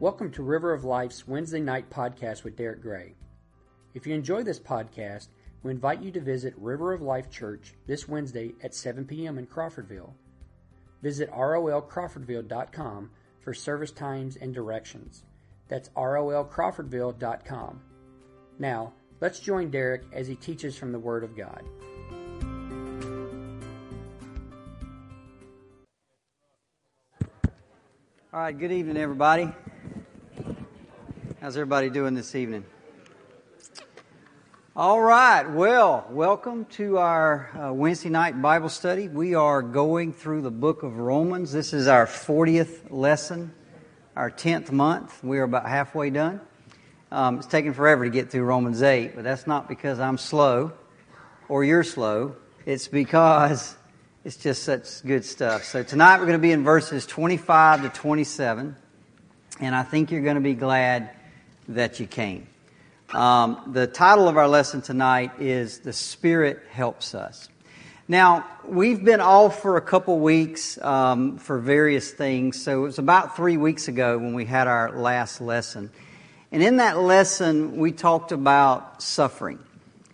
Welcome to River of Life's Wednesday night podcast with Derricke Gray. If you enjoy this podcast, we invite you to visit River of Life Church this Wednesday at 7 p.m. in Crawfordville. Visit rolcrawfordville.com for service times and directions. That's rolcrawfordville.com. Now, let's join Derricke as he teaches from the Word of God. All right, good evening, everybody. How's everybody doing this evening? All right, well, welcome to our uh, Wednesday night Bible study. We are going through the book of Romans. This is our 40th lesson, our 10th month. We are about halfway done. Um, it's taken forever to get through Romans 8, but that's not because I'm slow or you're slow. It's because it's just such good stuff. So tonight we're going to be in verses 25 to 27, and I think you're going to be glad that you came. Um, the title of our lesson tonight is The Spirit Helps Us. Now, we've been off for a couple weeks um, for various things. So it was about three weeks ago when we had our last lesson. And in that lesson, we talked about suffering.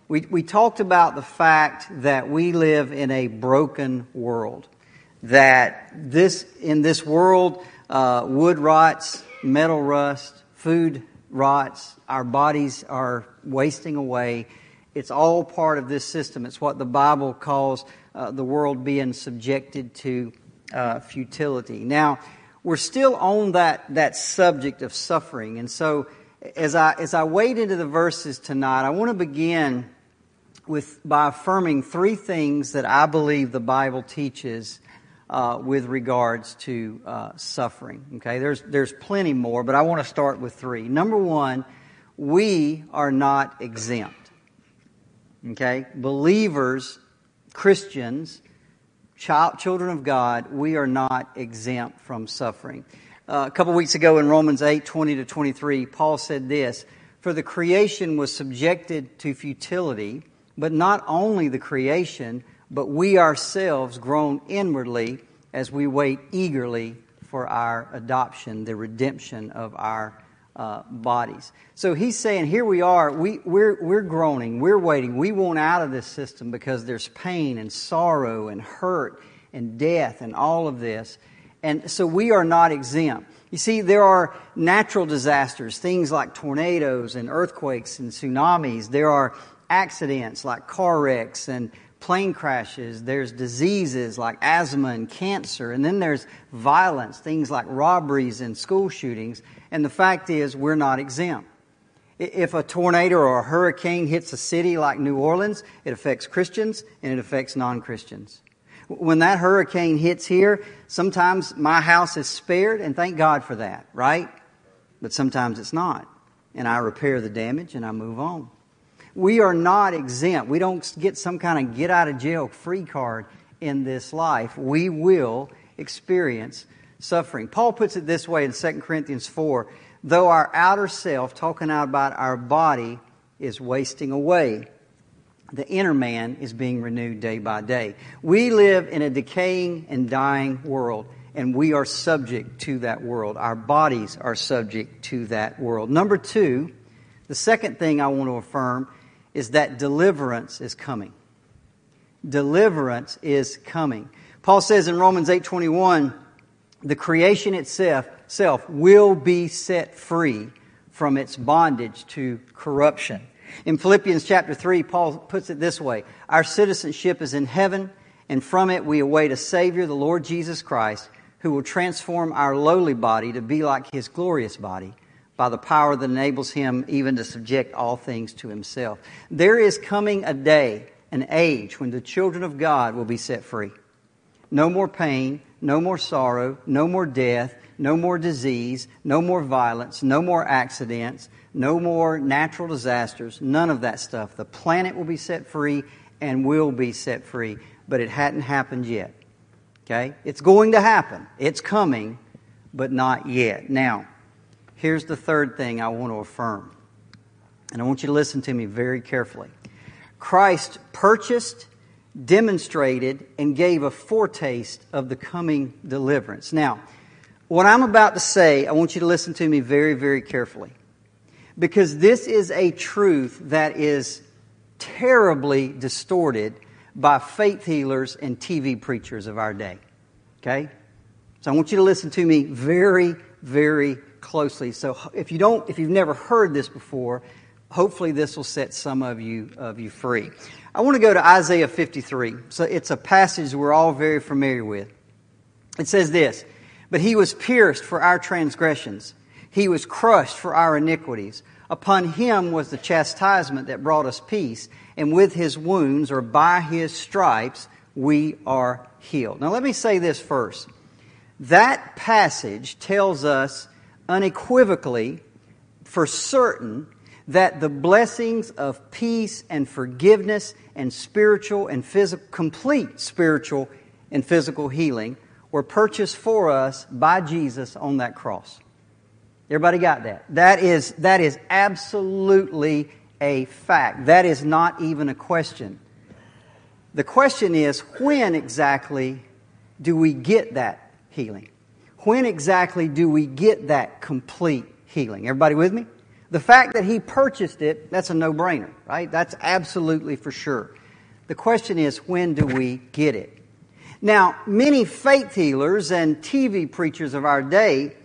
We, we talked about the fact that we live in a broken world. That this, in this world, uh, wood rots, metal rust, food rots, our bodies are wasting away. It's all part of this system. It's what the Bible calls uh, the world being subjected to uh, futility. Now, we're still on that, that subject of suffering. And so, as I, as I wade into the verses tonight, I want to begin with, by affirming three things that I believe the Bible teaches uh, with regards to uh, suffering. Okay, there's there's plenty more, but I want to start with three. Number one, we are not exempt. Okay, believers, Christians, child, children of God, we are not exempt from suffering. Uh, a couple weeks ago in Romans 8 20 to 23, Paul said this For the creation was subjected to futility, but not only the creation, but we ourselves groan inwardly as we wait eagerly for our adoption, the redemption of our uh, bodies. So he's saying, here we are, we, we're, we're groaning, we're waiting, we want out of this system because there's pain and sorrow and hurt and death and all of this. And so we are not exempt. You see, there are natural disasters, things like tornadoes and earthquakes and tsunamis. There are accidents like car wrecks and plane crashes, there's diseases like asthma and cancer, and then there's violence, things like robberies and school shootings. And the fact is, we're not exempt. If a tornado or a hurricane hits a city like New Orleans, it affects Christians and it affects non Christians. When that hurricane hits here, sometimes my house is spared, and thank God for that, right? But sometimes it's not. And I repair the damage and I move on. We are not exempt. We don't get some kind of get out of jail free card in this life. We will experience suffering. Paul puts it this way in 2 Corinthians 4 though our outer self, talking out about our body, is wasting away, the inner man is being renewed day by day. We live in a decaying and dying world, and we are subject to that world. Our bodies are subject to that world. Number two, the second thing I want to affirm is that deliverance is coming. Deliverance is coming. Paul says in Romans 8:21, the creation itself self will be set free from its bondage to corruption. In Philippians chapter 3, Paul puts it this way Our citizenship is in heaven, and from it we await a Savior, the Lord Jesus Christ, who will transform our lowly body to be like his glorious body by the power that enables him even to subject all things to himself. There is coming a day, an age, when the children of God will be set free. No more pain, no more sorrow, no more death, no more disease, no more violence, no more accidents, no more natural disasters, none of that stuff. The planet will be set free and will be set free, but it hadn't happened yet. Okay? It's going to happen. It's coming, but not yet. Now, Here's the third thing I want to affirm. And I want you to listen to me very carefully. Christ purchased, demonstrated, and gave a foretaste of the coming deliverance. Now, What I'm about to say, I want you to listen to me very, very carefully. Because this is a truth that is terribly distorted by faith healers and TV preachers of our day. Okay? So I want you to listen to me very, very closely. So if you don't, if you've never heard this before, hopefully this will set some of you of you free. I want to go to Isaiah 53. So it's a passage we're all very familiar with. It says this, but he was pierced for our transgressions. He was crushed for our iniquities. Upon him was the chastisement that brought us peace, and with his wounds, or by his stripes, we are healed. Now let me say this first. That passage tells us unequivocally, for certain, that the blessings of peace and forgiveness and spiritual and physical, complete spiritual and physical healing were purchased for us by Jesus on that cross. Everybody got that? That is, that is absolutely a fact. That is not even a question. The question is when exactly do we get that healing? When exactly do we get that complete healing? Everybody with me? The fact that he purchased it, that's a no brainer, right? That's absolutely for sure. The question is, when do we get it? Now, many faith healers and TV preachers of our day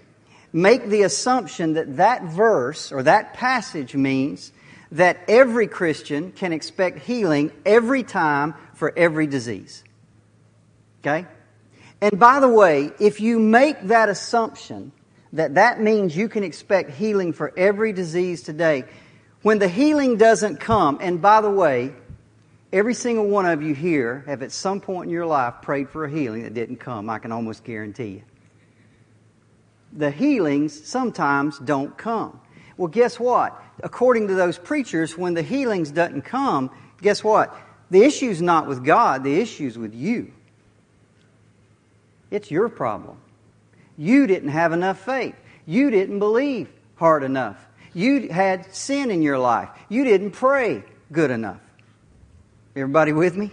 make the assumption that that verse or that passage means that every Christian can expect healing every time for every disease. Okay? And by the way, if you make that assumption, that that means you can expect healing for every disease today. When the healing doesn't come, and by the way, every single one of you here have at some point in your life prayed for a healing that didn't come, I can almost guarantee you. The healings sometimes don't come. Well, guess what? According to those preachers, when the healings doesn't come, guess what? The issue's not with God, the issue's with you. It's your problem. You didn't have enough faith. You didn't believe hard enough. You had sin in your life. You didn't pray good enough. Everybody with me?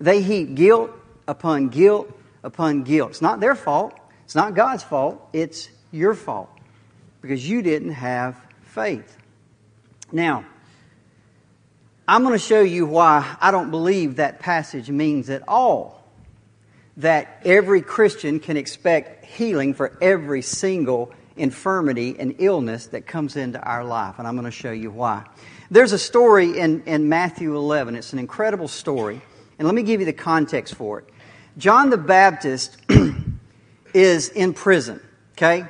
They heap guilt upon guilt upon guilt. It's not their fault. It's not God's fault. It's your fault because you didn't have faith. Now, I'm going to show you why I don't believe that passage means at all that every Christian can expect healing for every single infirmity and illness that comes into our life. And I'm going to show you why. There's a story in, in Matthew 11. It's an incredible story. And let me give you the context for it. John the Baptist is in prison, okay?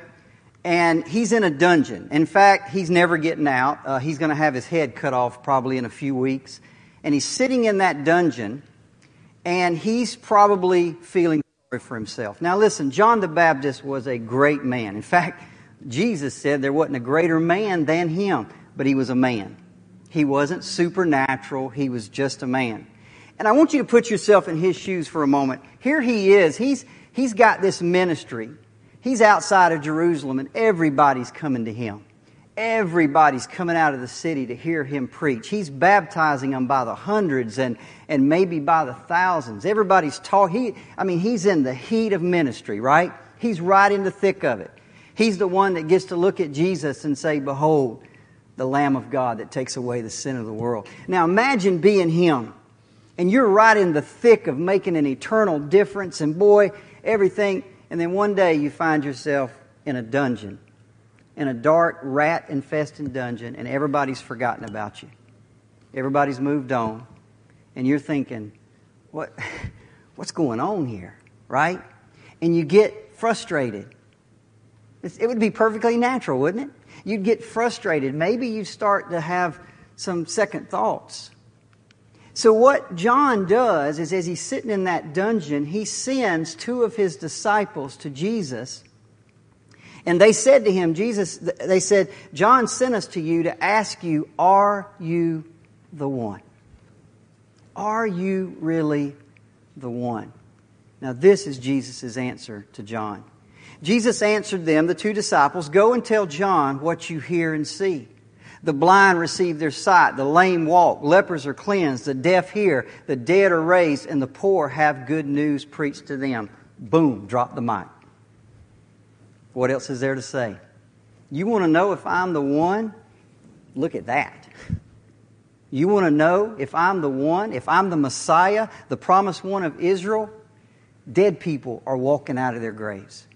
And he's in a dungeon. In fact, he's never getting out. Uh, he's going to have his head cut off probably in a few weeks. And he's sitting in that dungeon and he's probably feeling sorry for himself. Now, listen, John the Baptist was a great man. In fact, Jesus said there wasn't a greater man than him, but he was a man. He wasn't supernatural, he was just a man. And I want you to put yourself in his shoes for a moment. Here he is. He's, he's got this ministry. He's outside of Jerusalem, and everybody's coming to him. Everybody's coming out of the city to hear him preach. He's baptizing them by the hundreds and, and maybe by the thousands. Everybody's talking. He, I mean, he's in the heat of ministry, right? He's right in the thick of it. He's the one that gets to look at Jesus and say, Behold, the Lamb of God that takes away the sin of the world. Now imagine being him. And you're right in the thick of making an eternal difference, and boy, everything. And then one day you find yourself in a dungeon in a dark, rat infested dungeon and everybody's forgotten about you. Everybody's moved on. And you're thinking, what, what's going on here? Right? And you get frustrated. It's, it would be perfectly natural, wouldn't it? You'd get frustrated. Maybe you start to have some second thoughts. So, what John does is, as he's sitting in that dungeon, he sends two of his disciples to Jesus and they said to him, Jesus, they said, John sent us to you to ask you, are you the one? Are you really the one? Now, this is Jesus' answer to John. Jesus answered them, the two disciples, Go and tell John what you hear and see. The blind receive their sight, the lame walk, lepers are cleansed, the deaf hear, the dead are raised, and the poor have good news preached to them. Boom, drop the mic. What else is there to say? You want to know if I'm the one? Look at that. You want to know if I'm the one, if I'm the Messiah, the promised one of Israel? Dead people are walking out of their graves.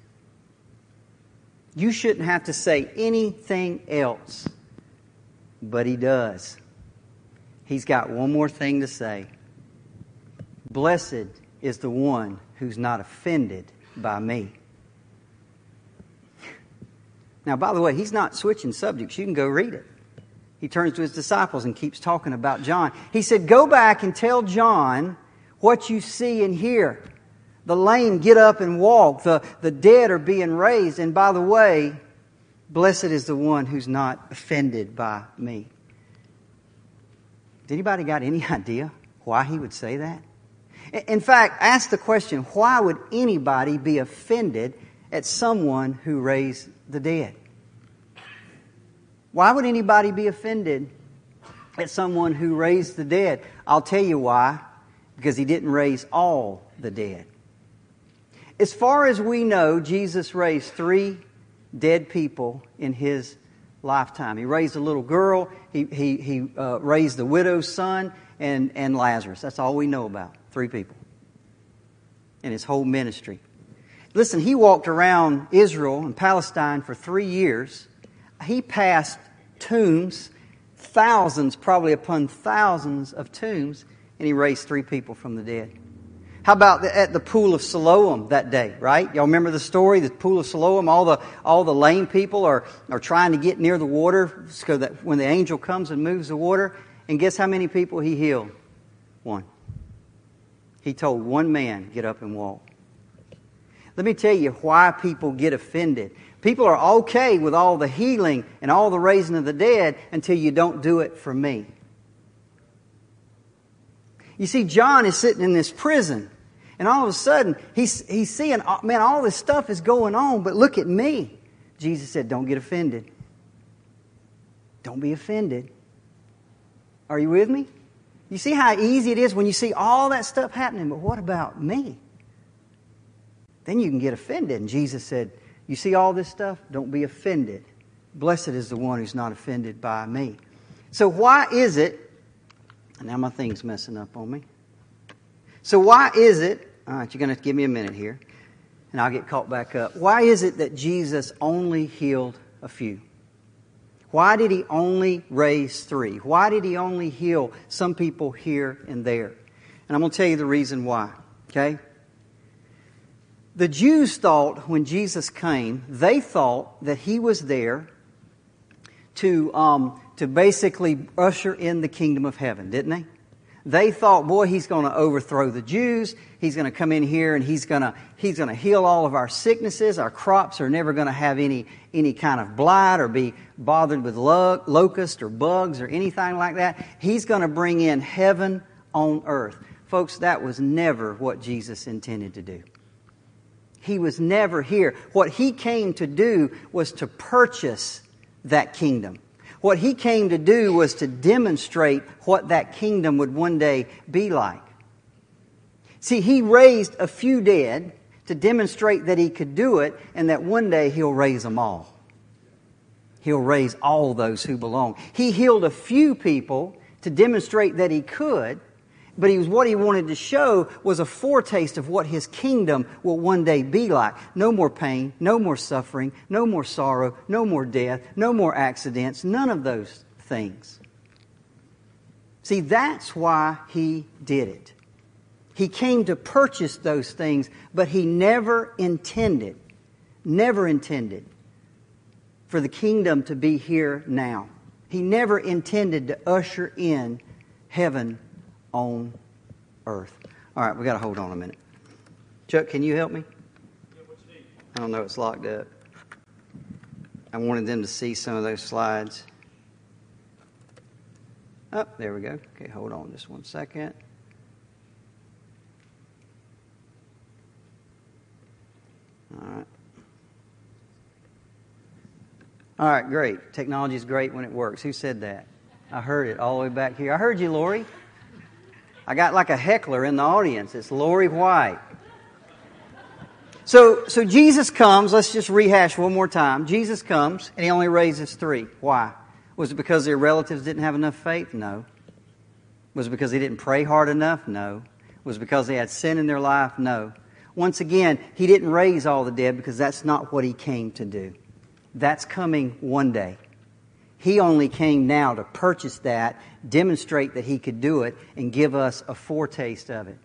You shouldn't have to say anything else, but he does. He's got one more thing to say. Blessed is the one who's not offended by me. Now, by the way, he's not switching subjects. You can go read it. He turns to his disciples and keeps talking about John. He said, Go back and tell John what you see and hear. The lame get up and walk. The, the dead are being raised. And by the way, blessed is the one who's not offended by me. Did anybody got any idea why he would say that? In fact, ask the question why would anybody be offended at someone who raised the dead? Why would anybody be offended at someone who raised the dead? I'll tell you why. Because he didn't raise all the dead. As far as we know, Jesus raised three dead people in his lifetime. He raised a little girl, he, he, he uh, raised the widow's son, and, and Lazarus. That's all we know about. Three people in his whole ministry. Listen, he walked around Israel and Palestine for three years. He passed tombs, thousands, probably upon thousands of tombs, and he raised three people from the dead. How about the, at the pool of Siloam that day, right? Y'all remember the story? The pool of Siloam, all the, all the lame people are, are trying to get near the water so that when the angel comes and moves the water. And guess how many people he healed? One. He told one man, get up and walk. Let me tell you why people get offended. People are okay with all the healing and all the raising of the dead until you don't do it for me. You see, John is sitting in this prison, and all of a sudden, he's, he's seeing, uh, man, all this stuff is going on, but look at me. Jesus said, Don't get offended. Don't be offended. Are you with me? You see how easy it is when you see all that stuff happening, but what about me? Then you can get offended. And Jesus said, You see all this stuff? Don't be offended. Blessed is the one who's not offended by me. So, why is it now my thing's messing up on me. So, why is it, all right, you're going to give me a minute here, and I'll get caught back up. Why is it that Jesus only healed a few? Why did he only raise three? Why did he only heal some people here and there? And I'm going to tell you the reason why, okay? The Jews thought when Jesus came, they thought that he was there to um, to basically usher in the kingdom of heaven, didn't they? They thought, boy, he's going to overthrow the Jews. He's going to come in here and he's going to, he's going to heal all of our sicknesses. Our crops are never going to have any, any kind of blight or be bothered with lo- locust or bugs or anything like that. He's going to bring in heaven on earth. Folks, that was never what Jesus intended to do. He was never here. What he came to do was to purchase that kingdom. What he came to do was to demonstrate what that kingdom would one day be like. See, he raised a few dead to demonstrate that he could do it and that one day he'll raise them all. He'll raise all those who belong. He healed a few people to demonstrate that he could but he was, what he wanted to show was a foretaste of what his kingdom will one day be like. No more pain, no more suffering, no more sorrow, no more death, no more accidents, none of those things. See, that's why he did it. He came to purchase those things, but he never intended, never intended for the kingdom to be here now. He never intended to usher in heaven on earth. All right, we got to hold on a minute. Chuck, can you help me? I don't know, it's locked up. I wanted them to see some of those slides. Oh, there we go. Okay, hold on just one second. All right. All right, great. Technology is great when it works. Who said that? I heard it all the way back here. I heard you, Lori. I got like a heckler in the audience. It's Lori White. So, so Jesus comes. Let's just rehash one more time. Jesus comes, and he only raises three. Why? Was it because their relatives didn't have enough faith? No. Was it because they didn't pray hard enough? No. Was it because they had sin in their life? No. Once again, he didn't raise all the dead because that's not what he came to do. That's coming one day. He only came now to purchase that, demonstrate that he could do it, and give us a foretaste of it.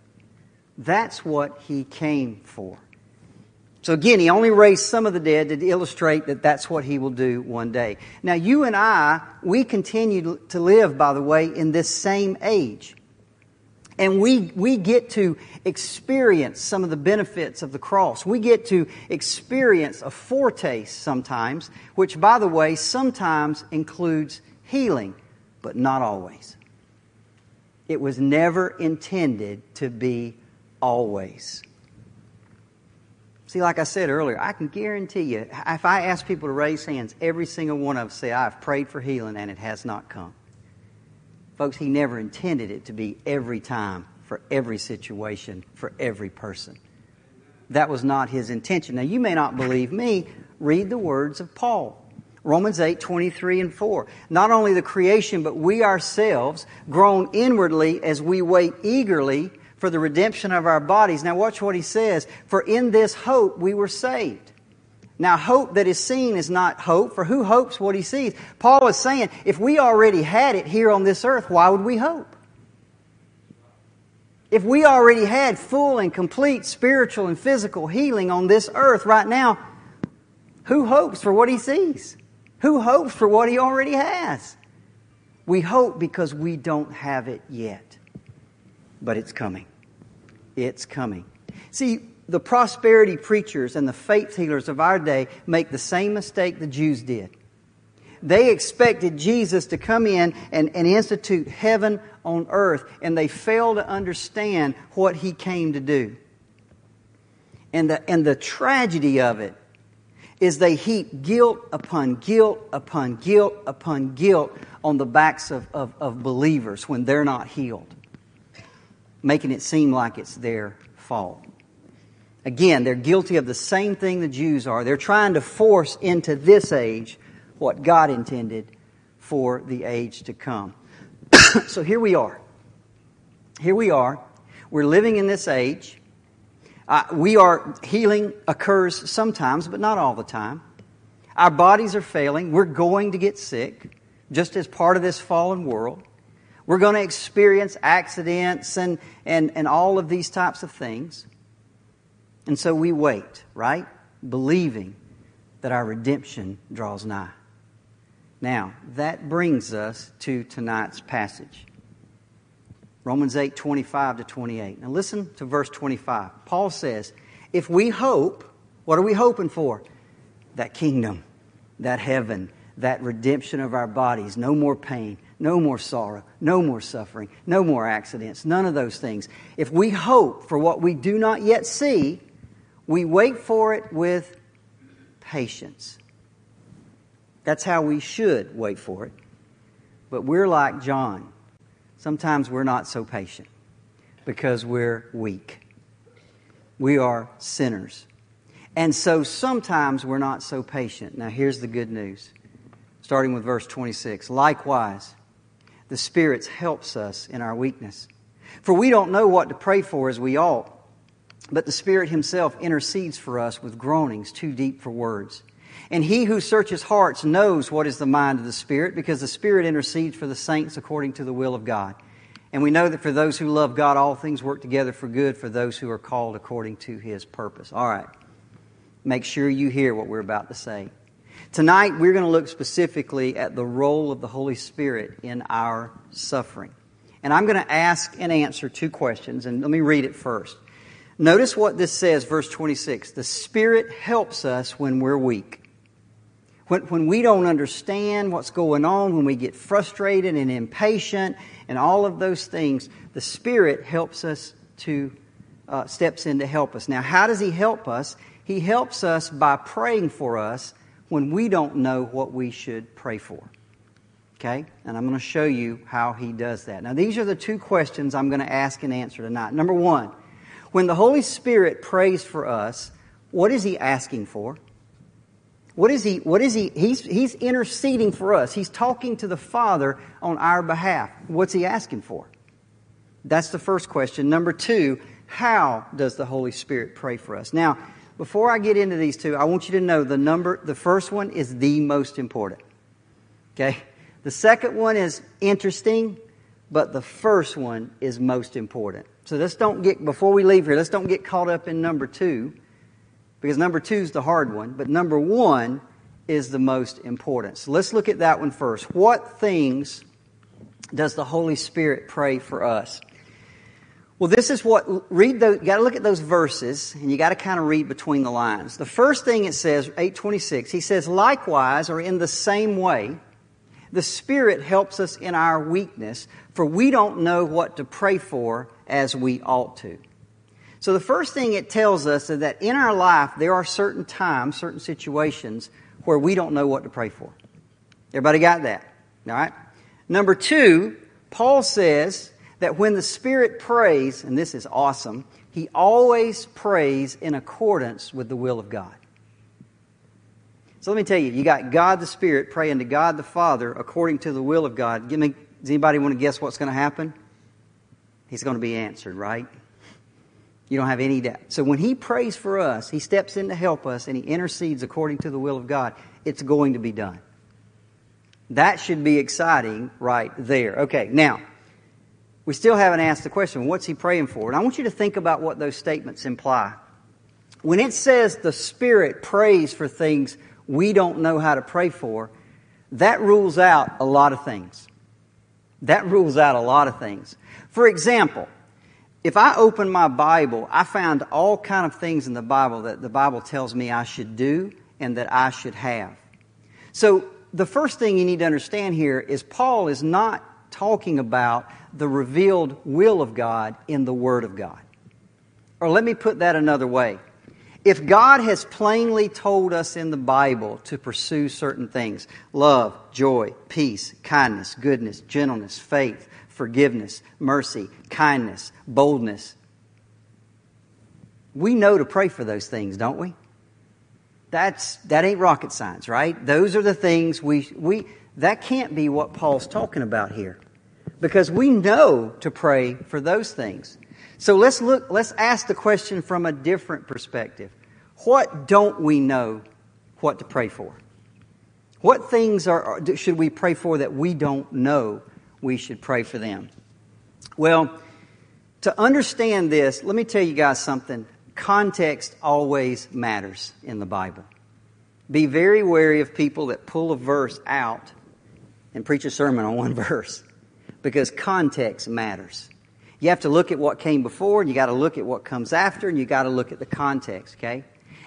That's what he came for. So again, he only raised some of the dead to illustrate that that's what he will do one day. Now, you and I, we continue to live, by the way, in this same age. And we, we get to experience some of the benefits of the cross. We get to experience a foretaste sometimes, which, by the way, sometimes includes healing, but not always. It was never intended to be always. See, like I said earlier, I can guarantee you, if I ask people to raise hands, every single one of them say, I've prayed for healing and it has not come. Folks, He never intended it to be every time, for every situation, for every person. That was not His intention. Now, you may not believe me. Read the words of Paul. Romans 8, 23 and 4. Not only the creation, but we ourselves, groan inwardly as we wait eagerly for the redemption of our bodies. Now, watch what he says. For in this hope we were saved. Now, hope that is seen is not hope, for who hopes what he sees? Paul is saying, if we already had it here on this earth, why would we hope? If we already had full and complete spiritual and physical healing on this earth right now, who hopes for what he sees? Who hopes for what he already has? We hope because we don't have it yet. But it's coming. It's coming. See, the prosperity preachers and the faith healers of our day make the same mistake the Jews did. They expected Jesus to come in and, and institute heaven on earth, and they fail to understand what he came to do. And the, and the tragedy of it is they heap guilt upon guilt upon guilt upon guilt on the backs of, of, of believers when they're not healed, making it seem like it's their fault. Again, they're guilty of the same thing the Jews are. They're trying to force into this age what God intended for the age to come. so here we are. Here we are. We're living in this age. Uh, we are, healing occurs sometimes, but not all the time. Our bodies are failing. We're going to get sick, just as part of this fallen world. We're going to experience accidents and, and, and all of these types of things. And so we wait, right? Believing that our redemption draws nigh. Now, that brings us to tonight's passage. Romans 8, 25 to 28. Now listen to verse 25. Paul says, If we hope, what are we hoping for? That kingdom, that heaven, that redemption of our bodies. No more pain, no more sorrow, no more suffering, no more accidents, none of those things. If we hope for what we do not yet see, we wait for it with patience. That's how we should wait for it. But we're like John. Sometimes we're not so patient because we're weak. We are sinners. And so sometimes we're not so patient. Now, here's the good news. Starting with verse 26. Likewise, the Spirit helps us in our weakness. For we don't know what to pray for as we ought but the Spirit Himself intercedes for us with groanings too deep for words. And He who searches hearts knows what is the mind of the Spirit, because the Spirit intercedes for the saints according to the will of God. And we know that for those who love God, all things work together for good for those who are called according to His purpose. All right. Make sure you hear what we're about to say. Tonight, we're going to look specifically at the role of the Holy Spirit in our suffering. And I'm going to ask and answer two questions, and let me read it first. Notice what this says, verse 26. The Spirit helps us when we're weak. When, when we don't understand what's going on, when we get frustrated and impatient and all of those things, the Spirit helps us to, uh, steps in to help us. Now, how does He help us? He helps us by praying for us when we don't know what we should pray for. Okay? And I'm going to show you how He does that. Now, these are the two questions I'm going to ask and answer tonight. Number one, when the Holy Spirit prays for us, what is he asking for? What is he, what is he, he's, he's interceding for us. He's talking to the Father on our behalf. What's he asking for? That's the first question. Number two, how does the Holy Spirit pray for us? Now, before I get into these two, I want you to know the number, the first one is the most important. Okay? The second one is interesting, but the first one is most important. So let's don't get, before we leave here, let's don't get caught up in number two, because number two is the hard one, but number one is the most important. So let's look at that one first. What things does the Holy Spirit pray for us? Well, this is what, read those, you gotta look at those verses, and you gotta kind of read between the lines. The first thing it says, 826, he says, likewise, or in the same way, the Spirit helps us in our weakness, for we don't know what to pray for as we ought to. So the first thing it tells us is that in our life, there are certain times, certain situations where we don't know what to pray for. Everybody got that? All right? Number two, Paul says, that when the Spirit prays, and this is awesome, he always prays in accordance with the will of God. So let me tell you, you got God the Spirit praying to God the Father according to the will of God. Give me, does anybody want to guess what's going to happen? He's going to be answered, right? You don't have any doubt. So when he prays for us, he steps in to help us and he intercedes according to the will of God, it's going to be done. That should be exciting right there. Okay, now, we still haven't asked the question, what's he praying for? And I want you to think about what those statements imply. When it says the Spirit prays for things we don't know how to pray for, that rules out a lot of things. That rules out a lot of things. For example, if I open my Bible, I found all kind of things in the Bible that the Bible tells me I should do and that I should have. So the first thing you need to understand here is Paul is not talking about the revealed will of God in the Word of God. Or let me put that another way. If God has plainly told us in the Bible to pursue certain things love, joy, peace, kindness, goodness, gentleness, faith, forgiveness, mercy, kindness, boldness we know to pray for those things, don't we? That's, that ain't rocket science, right? Those are the things we, we, that can't be what Paul's talking about here because we know to pray for those things. So let's look, let's ask the question from a different perspective. What don't we know what to pray for? What things are, should we pray for that we don't know we should pray for them? Well, to understand this, let me tell you guys something. Context always matters in the Bible. Be very wary of people that pull a verse out and preach a sermon on one verse because context matters. You have to look at what came before, and you got to look at what comes after, and you got to look at the context, okay?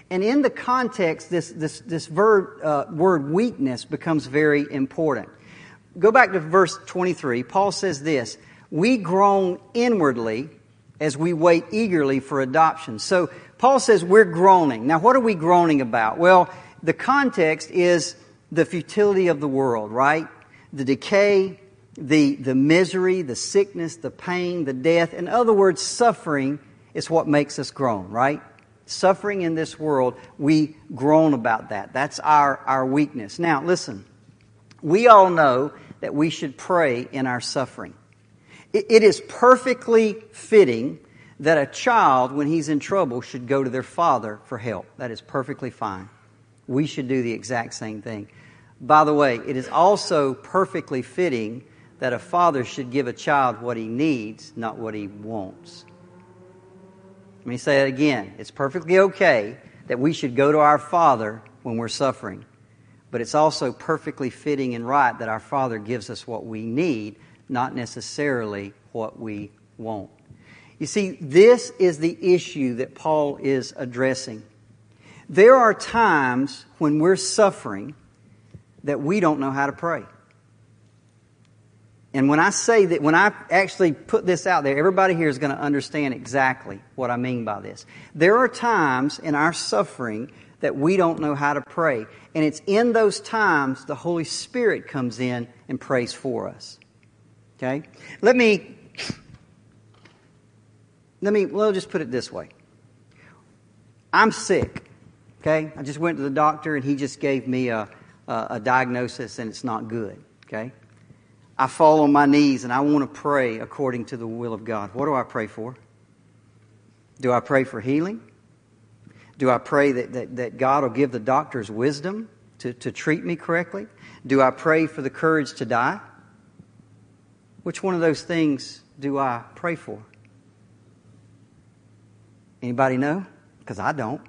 And in the context, this, this, this verb, uh, word weakness becomes very important. Go back to verse 23. Paul says this We groan inwardly as we wait eagerly for adoption. So Paul says we're groaning. Now, what are we groaning about? Well, the context is the futility of the world, right? The decay, the, the misery, the sickness, the pain, the death. In other words, suffering is what makes us groan, right? Suffering in this world, we groan about that. That's our, our weakness. Now, listen, we all know that we should pray in our suffering. it, it is perfectly fitting that a child, when he's in trouble, should go to their father for help. That is perfectly fine. We should do the exact same thing. By the way, it is also perfectly fitting that a father should give a child what he needs, not what he wants. Let me say that again. It's perfectly okay that we should go to our father when we're suffering. But it's also perfectly fitting and right that our father gives us what we need, not necessarily what we want. You see, this is the issue that Paul is addressing. There are times when we're suffering that we don't know how to pray. And when I say that, when I actually put this out there, everybody here is going to understand exactly what I mean by this. There are times in our suffering that we don't know how to pray. And it's in those times the Holy Spirit comes in and prays for us. Okay? Let me, let me, well, just put it this way. I'm sick. Okay? I just went to the doctor and he just gave me a, a, a diagnosis and it's not good. Okay? I fall on my knees and I want to pray according to the will of God. What do I pray for? Do I pray for healing? Do I pray that, that, that God will give the doctors wisdom to, to treat me correctly? Do I pray for the courage to die? Which one of those things do I pray for? Anybody know? Because I don't.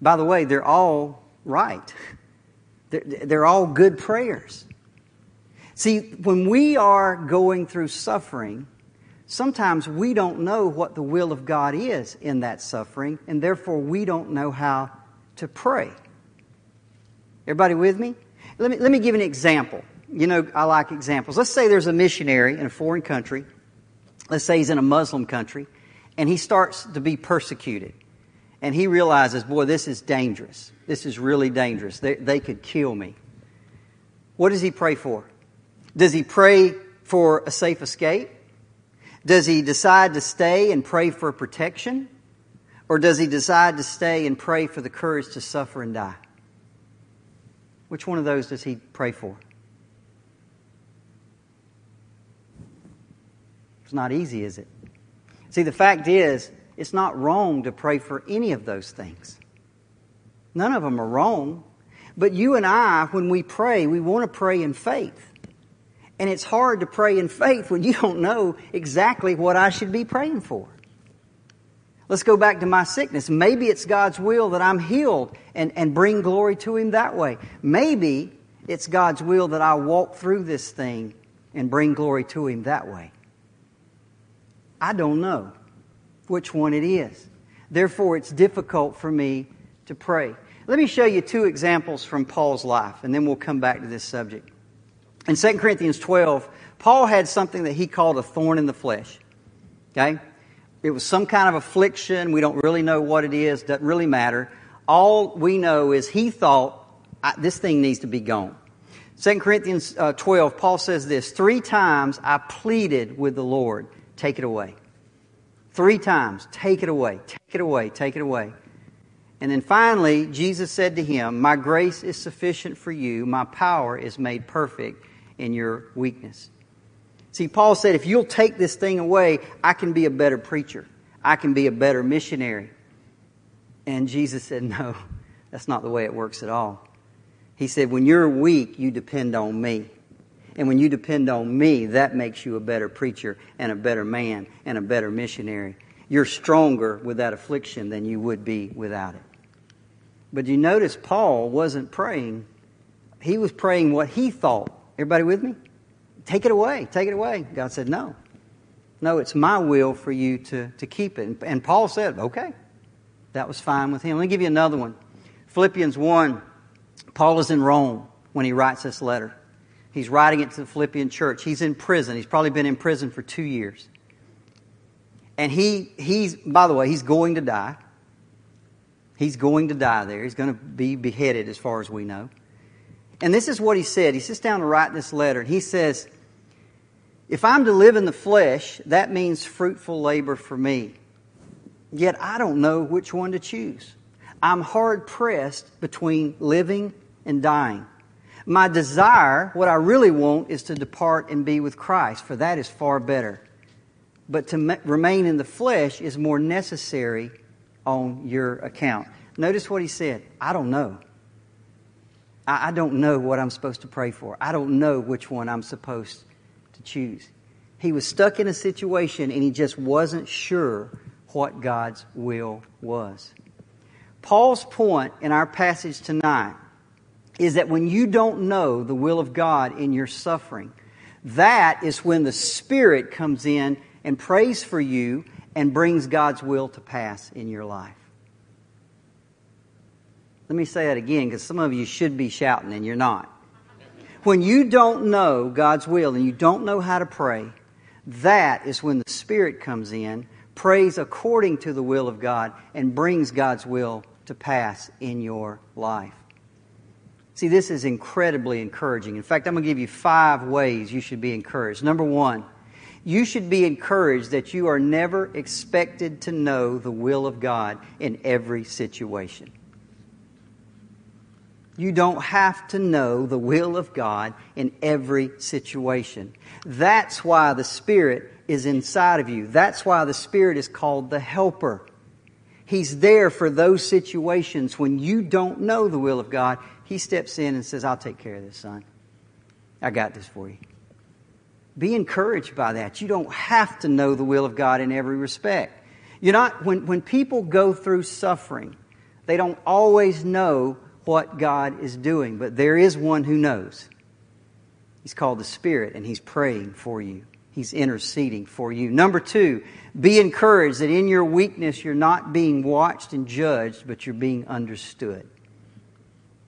By the way, they're all right. They're, they're all good prayers. See, when we are going through suffering, sometimes we don't know what the will of God is in that suffering, and therefore we don't know how to pray. Everybody with me? Let me, let me give an example. You know, I like examples. Let's say there's a missionary in a foreign country. Let's say he's in a Muslim country, and he starts to be persecuted. And he realizes, boy, this is dangerous. This is really dangerous. They, they could kill me. What does he pray for? Does he pray for a safe escape? Does he decide to stay and pray for protection? Or does he decide to stay and pray for the courage to suffer and die? Which one of those does he pray for? It's not easy, is it? See, the fact is, it's not wrong to pray for any of those things. None of them are wrong. But you and I, when we pray, we want to pray in faith. And it's hard to pray in faith when you don't know exactly what I should be praying for. Let's go back to my sickness. Maybe it's God's will that I'm healed and, and bring glory to Him that way. Maybe it's God's will that I walk through this thing and bring glory to Him that way. I don't know which one it is. Therefore, it's difficult for me to pray. Let me show you two examples from Paul's life, and then we'll come back to this subject. In 2 Corinthians 12, Paul had something that he called a thorn in the flesh. Okay? It was some kind of affliction. We don't really know what it is. Doesn't really matter. All we know is he thought, this thing needs to be gone. 2 Corinthians uh, 12, Paul says this Three times I pleaded with the Lord, take it away. Three times, take it away, take it away, take it away. And then finally, Jesus said to him, My grace is sufficient for you, my power is made perfect in your weakness. See, Paul said, if you'll take this thing away, I can be a better preacher. I can be a better missionary. And Jesus said, no, that's not the way it works at all. He said, when you're weak, you depend on me. And when you depend on me, that makes you a better preacher and a better man and a better missionary. You're stronger with that affliction than you would be without it. But you notice Paul wasn't praying. He was praying what he thought Everybody with me? Take it away. Take it away. God said, No. No, it's my will for you to, to keep it. And Paul said, Okay. That was fine with him. Let me give you another one. Philippians 1. Paul is in Rome when he writes this letter. He's writing it to the Philippian church. He's in prison. He's probably been in prison for two years. And he, he's, by the way, he's going to die. He's going to die there. He's going to be beheaded as far as we know. And this is what he said. He sits down to write this letter, and he says, If I'm to live in the flesh, that means fruitful labor for me. Yet I don't know which one to choose. I'm hard pressed between living and dying. My desire, what I really want, is to depart and be with Christ, for that is far better. But to remain in the flesh is more necessary on your account. Notice what he said I don't know. I, I don't know what I'm supposed to pray for. I don't know which one I'm supposed to choose. He was stuck in a situation and he just wasn't sure what God's will was. Paul's point in our passage tonight is that when you don't know the will of God in your suffering, that is when the Spirit comes in and prays for you and brings God's will to pass in your life. Let me say that again because some of you should be shouting and you're not. When you don't know God's will and you don't know how to pray, that is when the Spirit comes in, prays according to the will of God, and brings God's will to pass in your life. See, this is incredibly encouraging. In fact, I'm going to give you five ways you should be encouraged. Number one, you should be encouraged that you are never expected to know the will of God in every situation. You don't have to know the will of God in every situation. That's why the Spirit is inside of you. That's why the Spirit is called the helper. He's there for those situations when you don't know the will of God. He steps in and says, I'll take care of this, son. I got this for you. Be encouraged by that. You don't have to know the will of God in every respect. You're not, when, when people go through suffering, they don't always know what God is doing, but there is one who knows. He's called the Spirit, and He's praying for you. He's interceding for you. Number two, be encouraged that in your weakness you're not being watched and judged, but you're being understood.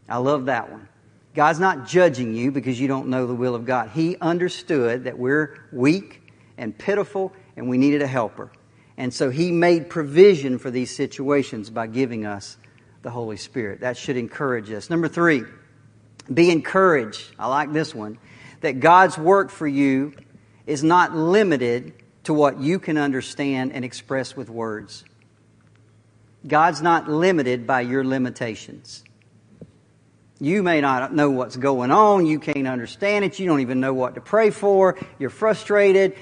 I love that one. God's not judging you because you don't know the will of God. He understood that we're weak and pitiful and we needed a helper. And so He made provision for these situations by giving us the Holy Spirit. That should encourage us. Number three, be encouraged. I like this one. That God's work for you is not limited to what you can understand and express with words. God's not limited by your limitations. You may not know what's going on. You can't understand it. You don't even know what to pray for. You're frustrated.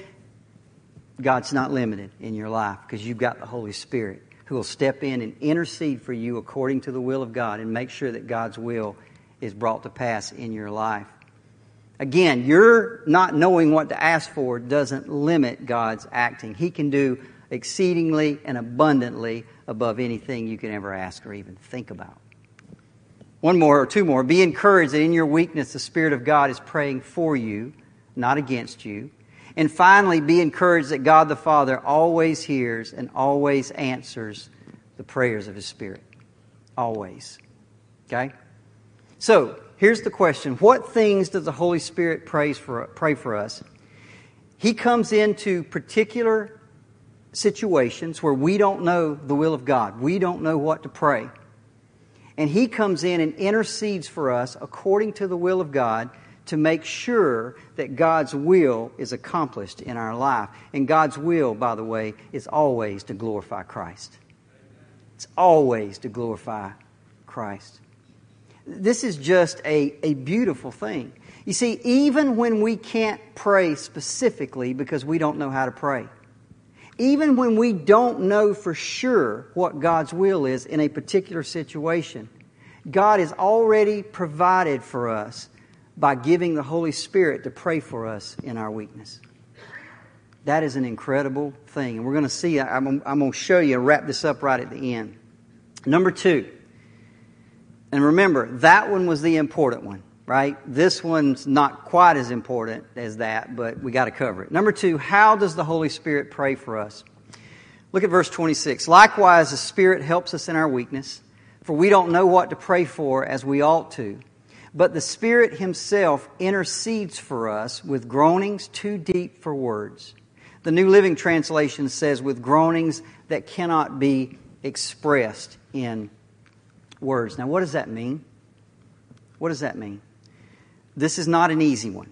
God's not limited in your life because you've got the Holy Spirit who will step in and intercede for you according to the will of God and make sure that God's will is brought to pass in your life. Again, your not knowing what to ask for doesn't limit God's acting. He can do exceedingly and abundantly above anything you can ever ask or even think about. One more or two more. Be encouraged that in your weakness, the Spirit of God is praying for you, not against you. And finally, be encouraged that God the Father always hears and always answers the prayers of His Spirit. Always. Okay? So, here's the question What things does the Holy Spirit pray for, pray for us? He comes into particular situations where we don't know the will of God, we don't know what to pray. And He comes in and intercedes for us according to the will of God to make sure that God's will is accomplished in our life. And God's will, by the way, is always to glorify Christ. It's always to glorify Christ. This is just a, a beautiful thing. You see, even when we can't pray specifically because we don't know how to pray, even when we don't know for sure what God's will is in a particular situation, God has already provided for us by giving the Holy Spirit to pray for us in our weakness. That is an incredible thing. And we're going to see, I'm, I'm going to show you and wrap this up right at the end. Number two, and remember, that one was the important one, right? This one's not quite as important as that, but we got to cover it. Number two, how does the Holy Spirit pray for us? Look at verse 26. Likewise, the Spirit helps us in our weakness, for we don't know what to pray for as we ought to. But the Spirit Himself intercedes for us with groanings too deep for words. The New Living Translation says, with groanings that cannot be expressed in words. Now, what does that mean? What does that mean? This is not an easy one.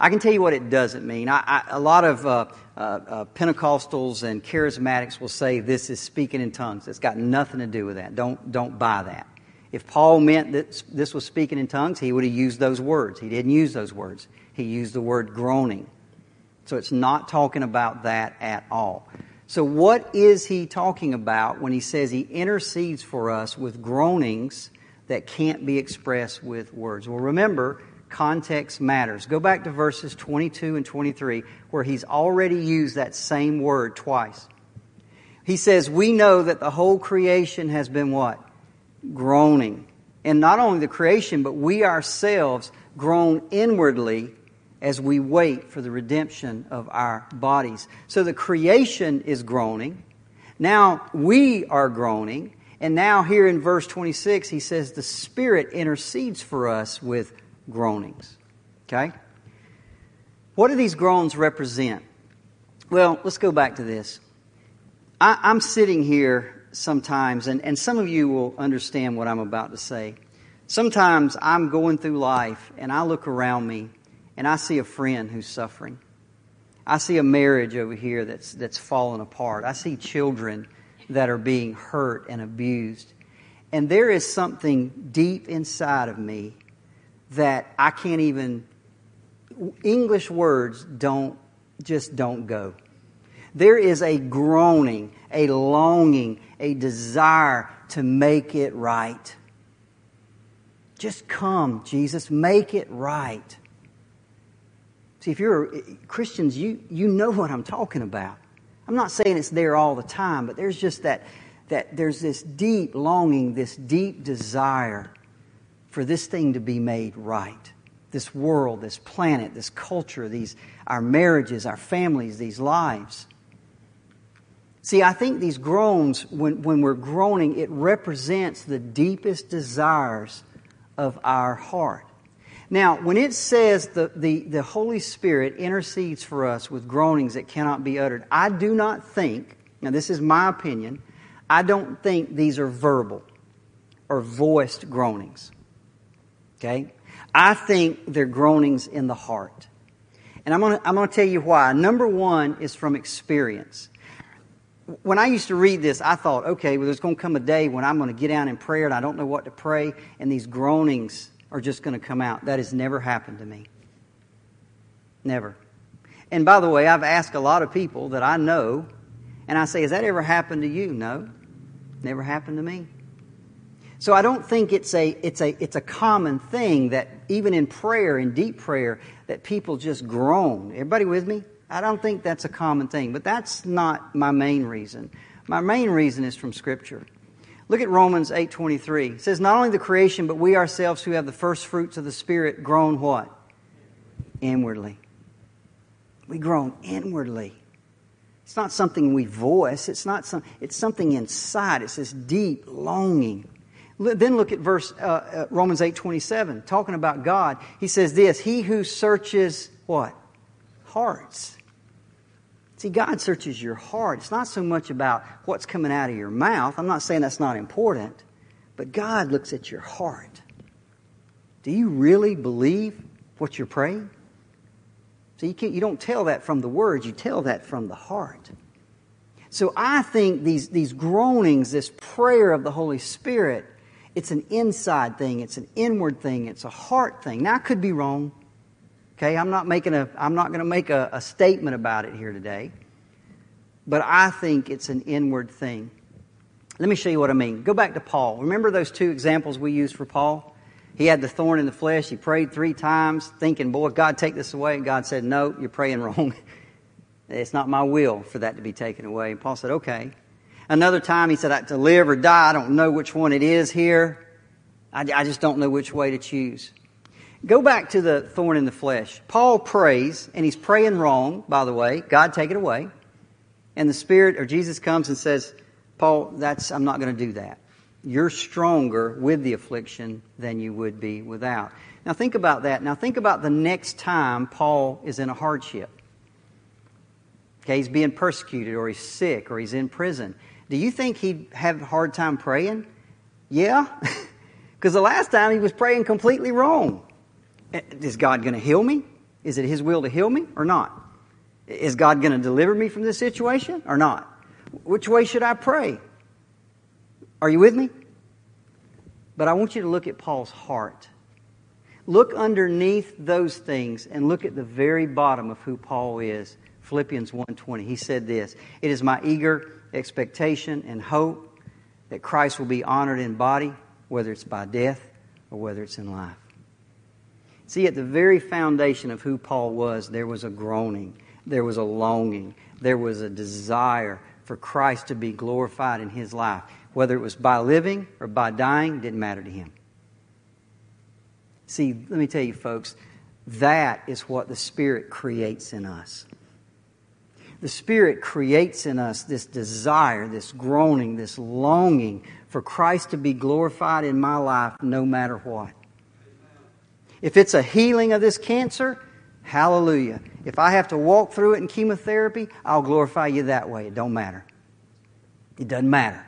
I can tell you what it doesn't mean. I, I, a lot of uh, uh, uh, Pentecostals and charismatics will say this is speaking in tongues. It's got nothing to do with that. Don't, don't buy that. If Paul meant that this was speaking in tongues, he would have used those words. He didn't use those words. He used the word groaning. So it's not talking about that at all. So, what is he talking about when he says he intercedes for us with groanings that can't be expressed with words? Well, remember, context matters. Go back to verses 22 and 23, where he's already used that same word twice. He says, We know that the whole creation has been what? Groaning. And not only the creation, but we ourselves groan inwardly as we wait for the redemption of our bodies. So the creation is groaning. Now we are groaning. And now, here in verse 26, he says the Spirit intercedes for us with groanings. Okay? What do these groans represent? Well, let's go back to this. I, am sitting here sometimes, and, and some of you will understand what I'm about to say. Sometimes I'm going through life and I look around me and I see a friend who's suffering. I see a marriage over here that's, that's fallen apart. I see children that are being hurt and abused. And there is something deep inside of me that I can't even, English words don't, just don't go. There is a groaning, a longing, a desire to make it right. Just come, Jesus, make it right. See, if you're Christians, you, you know what I'm talking about. I'm not saying it's there all the time, but there's just that, that there's this deep longing, this deep desire for this thing to be made right. This world, this planet, this culture, these, our marriages, our families, these lives. See, I think these groans, when, when we're groaning, it represents the deepest desires of our heart. Now, when it says the, the, the Holy Spirit intercedes for us with groanings that cannot be uttered, I do not think, now this is my opinion, I don't think these are verbal or voiced groanings. Okay? I think they're groanings in the heart. And I'm going to I'm going to tell you why. Number one is from experience. When I used to read this, I thought, okay, well, there's going to come a day when I'm going to get down in prayer and I don't know what to pray, and these groanings are just going to come out. That has never happened to me. Never. And by the way, I've asked a lot of people that I know, and I say, Has that ever happened to you? No. Never happened to me. So I don't think it's a, it's a, it's a common thing that even in prayer, in deep prayer, that people just groan. Everybody with me? I don't think that's a common thing, but that's not my main reason. My main reason is from Scripture. Look at Romans 8:23. It says not only the creation but we ourselves who have the first fruits of the spirit groan what? Inwardly. We groan inwardly. It's not something we voice, it's not some, it's something inside. It's this deep longing. Then look at verse uh, uh, Romans 8:27 talking about God. He says this, he who searches what? Hearts. See, God searches your heart. It's not so much about what's coming out of your mouth. I'm not saying that's not important, but God looks at your heart. Do you really believe what you're praying? So you, can't, you don't tell that from the words, you tell that from the heart. So I think these, these groanings, this prayer of the Holy Spirit, it's an inside thing, it's an inward thing, it's a heart thing. Now I could be wrong. Okay, I'm not making a I'm not going to make a, a statement about it here today. But I think it's an inward thing. Let me show you what I mean. Go back to Paul. Remember those two examples we used for Paul? He had the thorn in the flesh. He prayed three times, thinking, Boy, God, take this away. And God said, No, you're praying wrong. it's not my will for that to be taken away. And Paul said, Okay. Another time he said, To live or die, I don't know which one it is here. I, I just don't know which way to choose. Go back to the thorn in the flesh. Paul prays, and he's praying wrong, by the way. God, take it away. And the Spirit or Jesus comes and says, Paul, that's, I'm not going to do that. You're stronger with the affliction than you would be without. Now think about that. Now think about the next time Paul is in a hardship. Okay, he's being persecuted or he's sick or he's in prison. Do you think he'd have a hard time praying? Yeah. Because the last time he was praying completely wrong. Eh, is God going to heal me? Is it His will to heal me or not? Is God going to deliver me from this situation or not? Which way should I pray? Are you with me? But I want you to look at Paul's heart. Look underneath those things and look at the very bottom of who Paul is. Philippians 1:20. He said this, "It is my eager expectation and hope that Christ will be honored in body, whether it's by death or whether it's in life." See, at the very foundation of who Paul was, there was a groaning, there was a longing, there was a desire for Christ to be glorified in his life. Whether it was by living or by dying, didn't matter to him. See, let me tell you, folks, that is what the Spirit creates in us. The Spirit creates in us this desire, this groaning, this longing for Christ to be glorified in my life no matter what. If it's a healing of this cancer, hallelujah. If I have to walk through it in chemotherapy, I'll glorify you that way. It don't matter. It doesn't matter.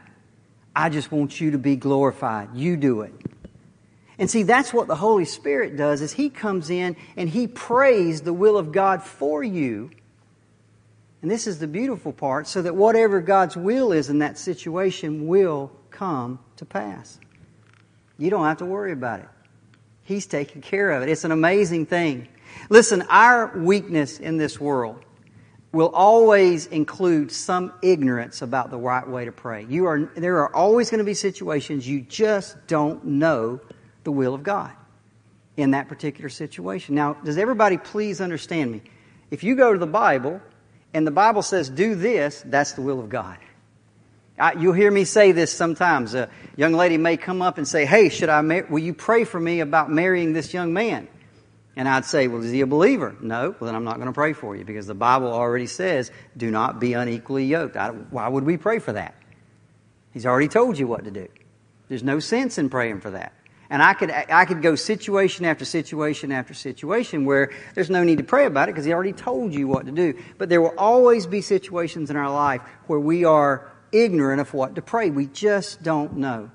I just want you to be glorified. You do it. And see, that's what the Holy Spirit does is He comes in and He prays the will of God for you. And this is the beautiful part, so that whatever God's will is in that situation will come to pass. You don't have to worry about it. He's taking care of it. It's an amazing thing. Listen, our weakness in this world will always include some ignorance about the right way to pray. You are, there are always going to be situations you just don't know the will of God in that particular situation. Now, does everybody please understand me? If you go to the Bible and the Bible says do this, that's the will of God. I, you'll hear me say this sometimes. A young lady may come up and say, "Hey, should I? Mar- will you pray for me about marrying this young man?" And I'd say, "Well, is he a believer?" No. Well, then I'm not going to pray for you because the Bible already says, "Do not be unequally yoked." I, why would we pray for that? He's already told you what to do. There's no sense in praying for that. And I could, I could go situation after situation after situation where there's no need to pray about it because he already told you what to do. But there will always be situations in our life where we are ignorant of what to pray. We just don't know.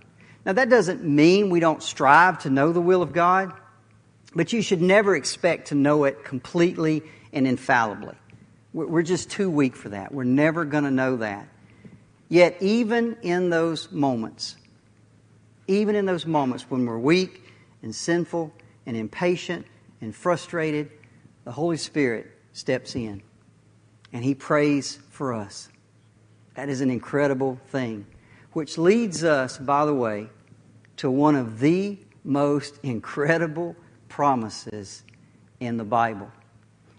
Now, that doesn't mean we don't strive to know the will of God, but you should never expect to know it completely and infallibly. We're just too weak for that. We're never going to know that. Yet, even in those moments, even in those moments when we're weak and sinful and impatient and frustrated, the Holy Spirit steps in and He prays for us. That is an incredible thing. Which leads us, by the way, to one of the most incredible promises in the Bible.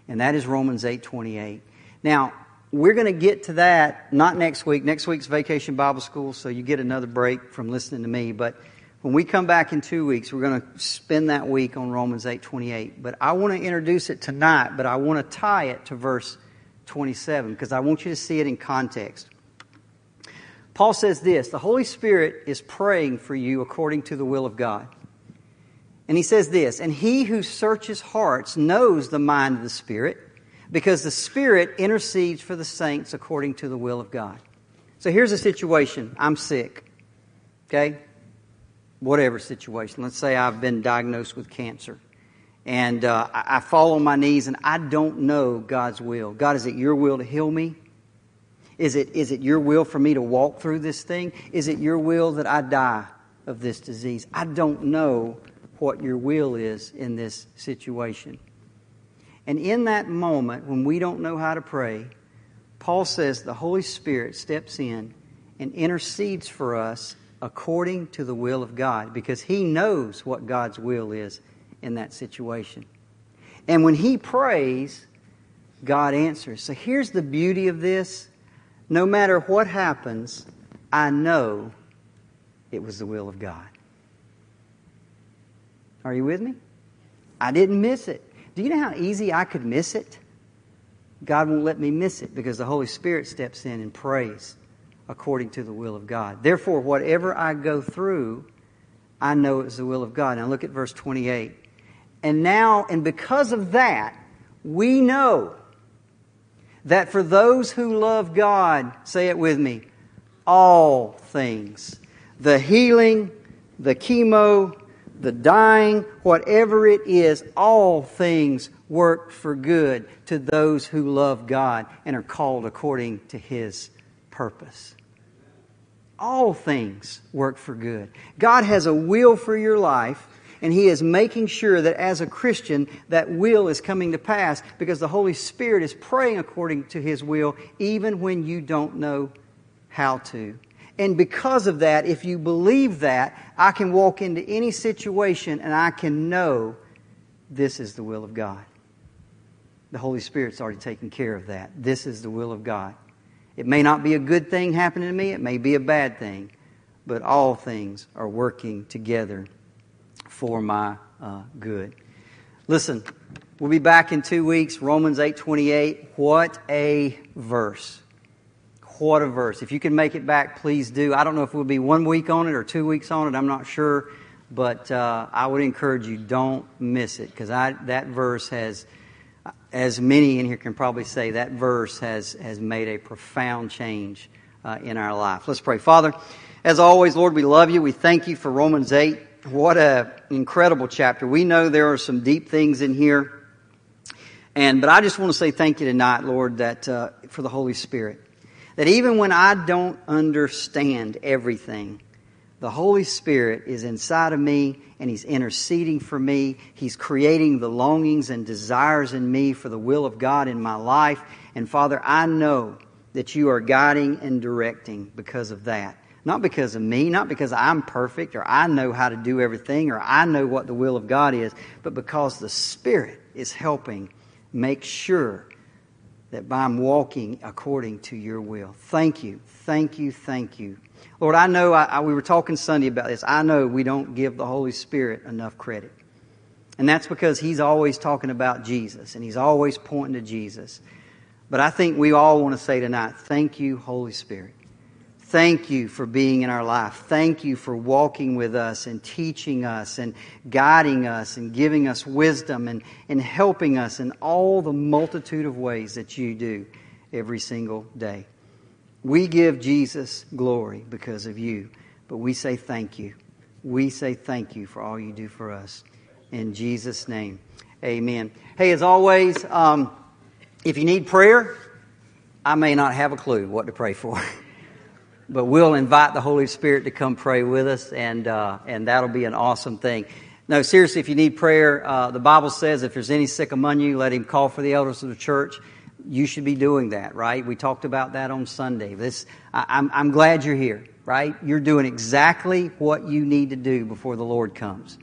And that is Romans 8:28. Now, we're going to get to that not next week. Next week's vacation Bible school, so you get another break from listening to me, but when we come back in 2 weeks, we're going to spend that week on Romans 8:28. But I want to introduce it tonight, but I want to tie it to verse 27 because I want you to see it in context. Paul says this the Holy Spirit is praying for you according to the will of God. And he says this, and he who searches hearts knows the mind of the Spirit, because the Spirit intercedes for the saints according to the will of God. So here's a situation I'm sick, okay? Whatever situation. Let's say I've been diagnosed with cancer. And uh, I fall on my knees and I don't know God's will. God, is it your will to heal me? Is it, is it your will for me to walk through this thing? Is it your will that I die of this disease? I don't know what your will is in this situation. And in that moment, when we don't know how to pray, Paul says the Holy Spirit steps in and intercedes for us according to the will of God because he knows what God's will is in that situation. And when he prays, God answers. So here's the beauty of this no matter what happens, I know it was the will of God. Are you with me? I didn't miss it. Do you know how easy I could miss it? God won't let me miss it because the Holy Spirit steps in and prays according to the will of God. Therefore, whatever I go through, I know it's the will of God. Now look at verse 28. And now, and because of that, we know that for those who love God, say it with me, all things, the healing, the chemo, the dying, whatever it is, all things work for good to those who love God and are called according to His purpose. All things work for good. God has a will for your life and He is making sure that as a Christian, that will is coming to pass because the Holy Spirit is praying according to His will, even when you don't know how to. And because of that, if you believe that, I can walk into any situation and I can know this is the will of God. The Holy Spirit's already taken care of that. This is the will of God. It may not be a good thing happening to me, it may be a bad thing, but all things are working together for my uh, good. Listen, we'll be back in two weeks. Romans 8:28. What a verse! What a verse! If you can make it back, please do. I don't know if we'll be one week on it or two weeks on it. I'm not sure, but uh, I would encourage you don't miss it because that verse has, as many in here can probably say, that verse has has made a profound change uh, in our life. Let's pray, Father. As always, Lord, we love you. We thank you for Romans 8. What an incredible chapter. We know there are some deep things in here. And, but I just want to say thank you tonight, Lord, that, uh, for the Holy Spirit. That even when I don't understand everything, The Holy Spirit is inside of me and He's interceding for me. He's creating the longings and desires in me for the will of God in my life. And Father, I know that you are guiding and directing because of that. Not because of me, not because I'm perfect or I know how to do everything or I know what the will of God is, but because the Spirit is helping make sure that I'm walking according to your will. Thank you, thank you, thank you. Lord, I know I, I, we were talking Sunday about this. I know we don't give the Holy Spirit enough credit. And that's because He's always talking about Jesus and He's always pointing to Jesus. But I think we all want to say tonight, thank you, Holy Spirit. Thank you for being in our life. Thank you for walking with us and teaching us and guiding us and giving us wisdom and, and helping us in all the multitude of ways that you do every single day. We give Jesus glory because of you, but we say thank you. We say thank you for all you do for us. In Jesus' name, amen. Hey, as always, um, if you need prayer, I may not have a clue what to pray for. but we'll invite the Holy Spirit to come pray with us, and uh, and that'll be an awesome thing. No, seriously, if you need prayer, uh, the Bible says if there's any sick among you, let him call for the elders of the church. You should be doing that, right? We talked about that on Sunday. This, I, I'm, I'm glad you're here, right? You're doing exactly what you need to do before the Lord comes.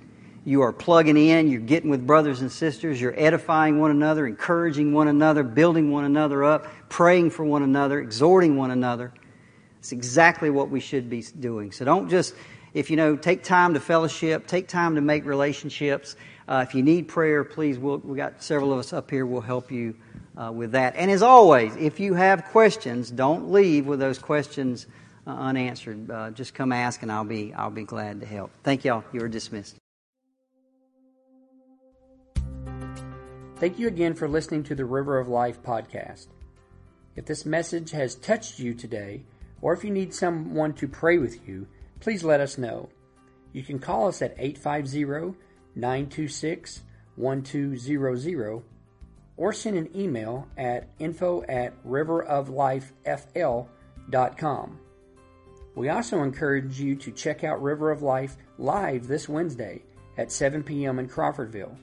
You are plugging in, you're getting with brothers and sisters, you're edifying one another, encouraging one another, building one another up, praying for one another, exhorting one another. It's exactly what we should be doing. So don't just, if you know, take time to fellowship, take time to make relationships. Uh, if you need prayer, please, we'll, we got several of us up here. We'll help you uh, with that. And as always, if you have questions, don't leave with those questions uh, unanswered. Uh, just come ask, and I'll be I'll be glad to help. Thank y'all. You are dismissed. Thank you again for listening to the River of Life podcast. If this message has touched you today or if you need someone to pray with you, please let us know. You can call us at 850 926 1200 or send an email at info at riveroflifefl.com. We also encourage you to check out River of Life live this Wednesday at 7 p.m. in Crawfordville.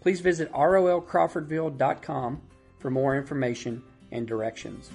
Please visit rolcrawfordville.com for more information and directions.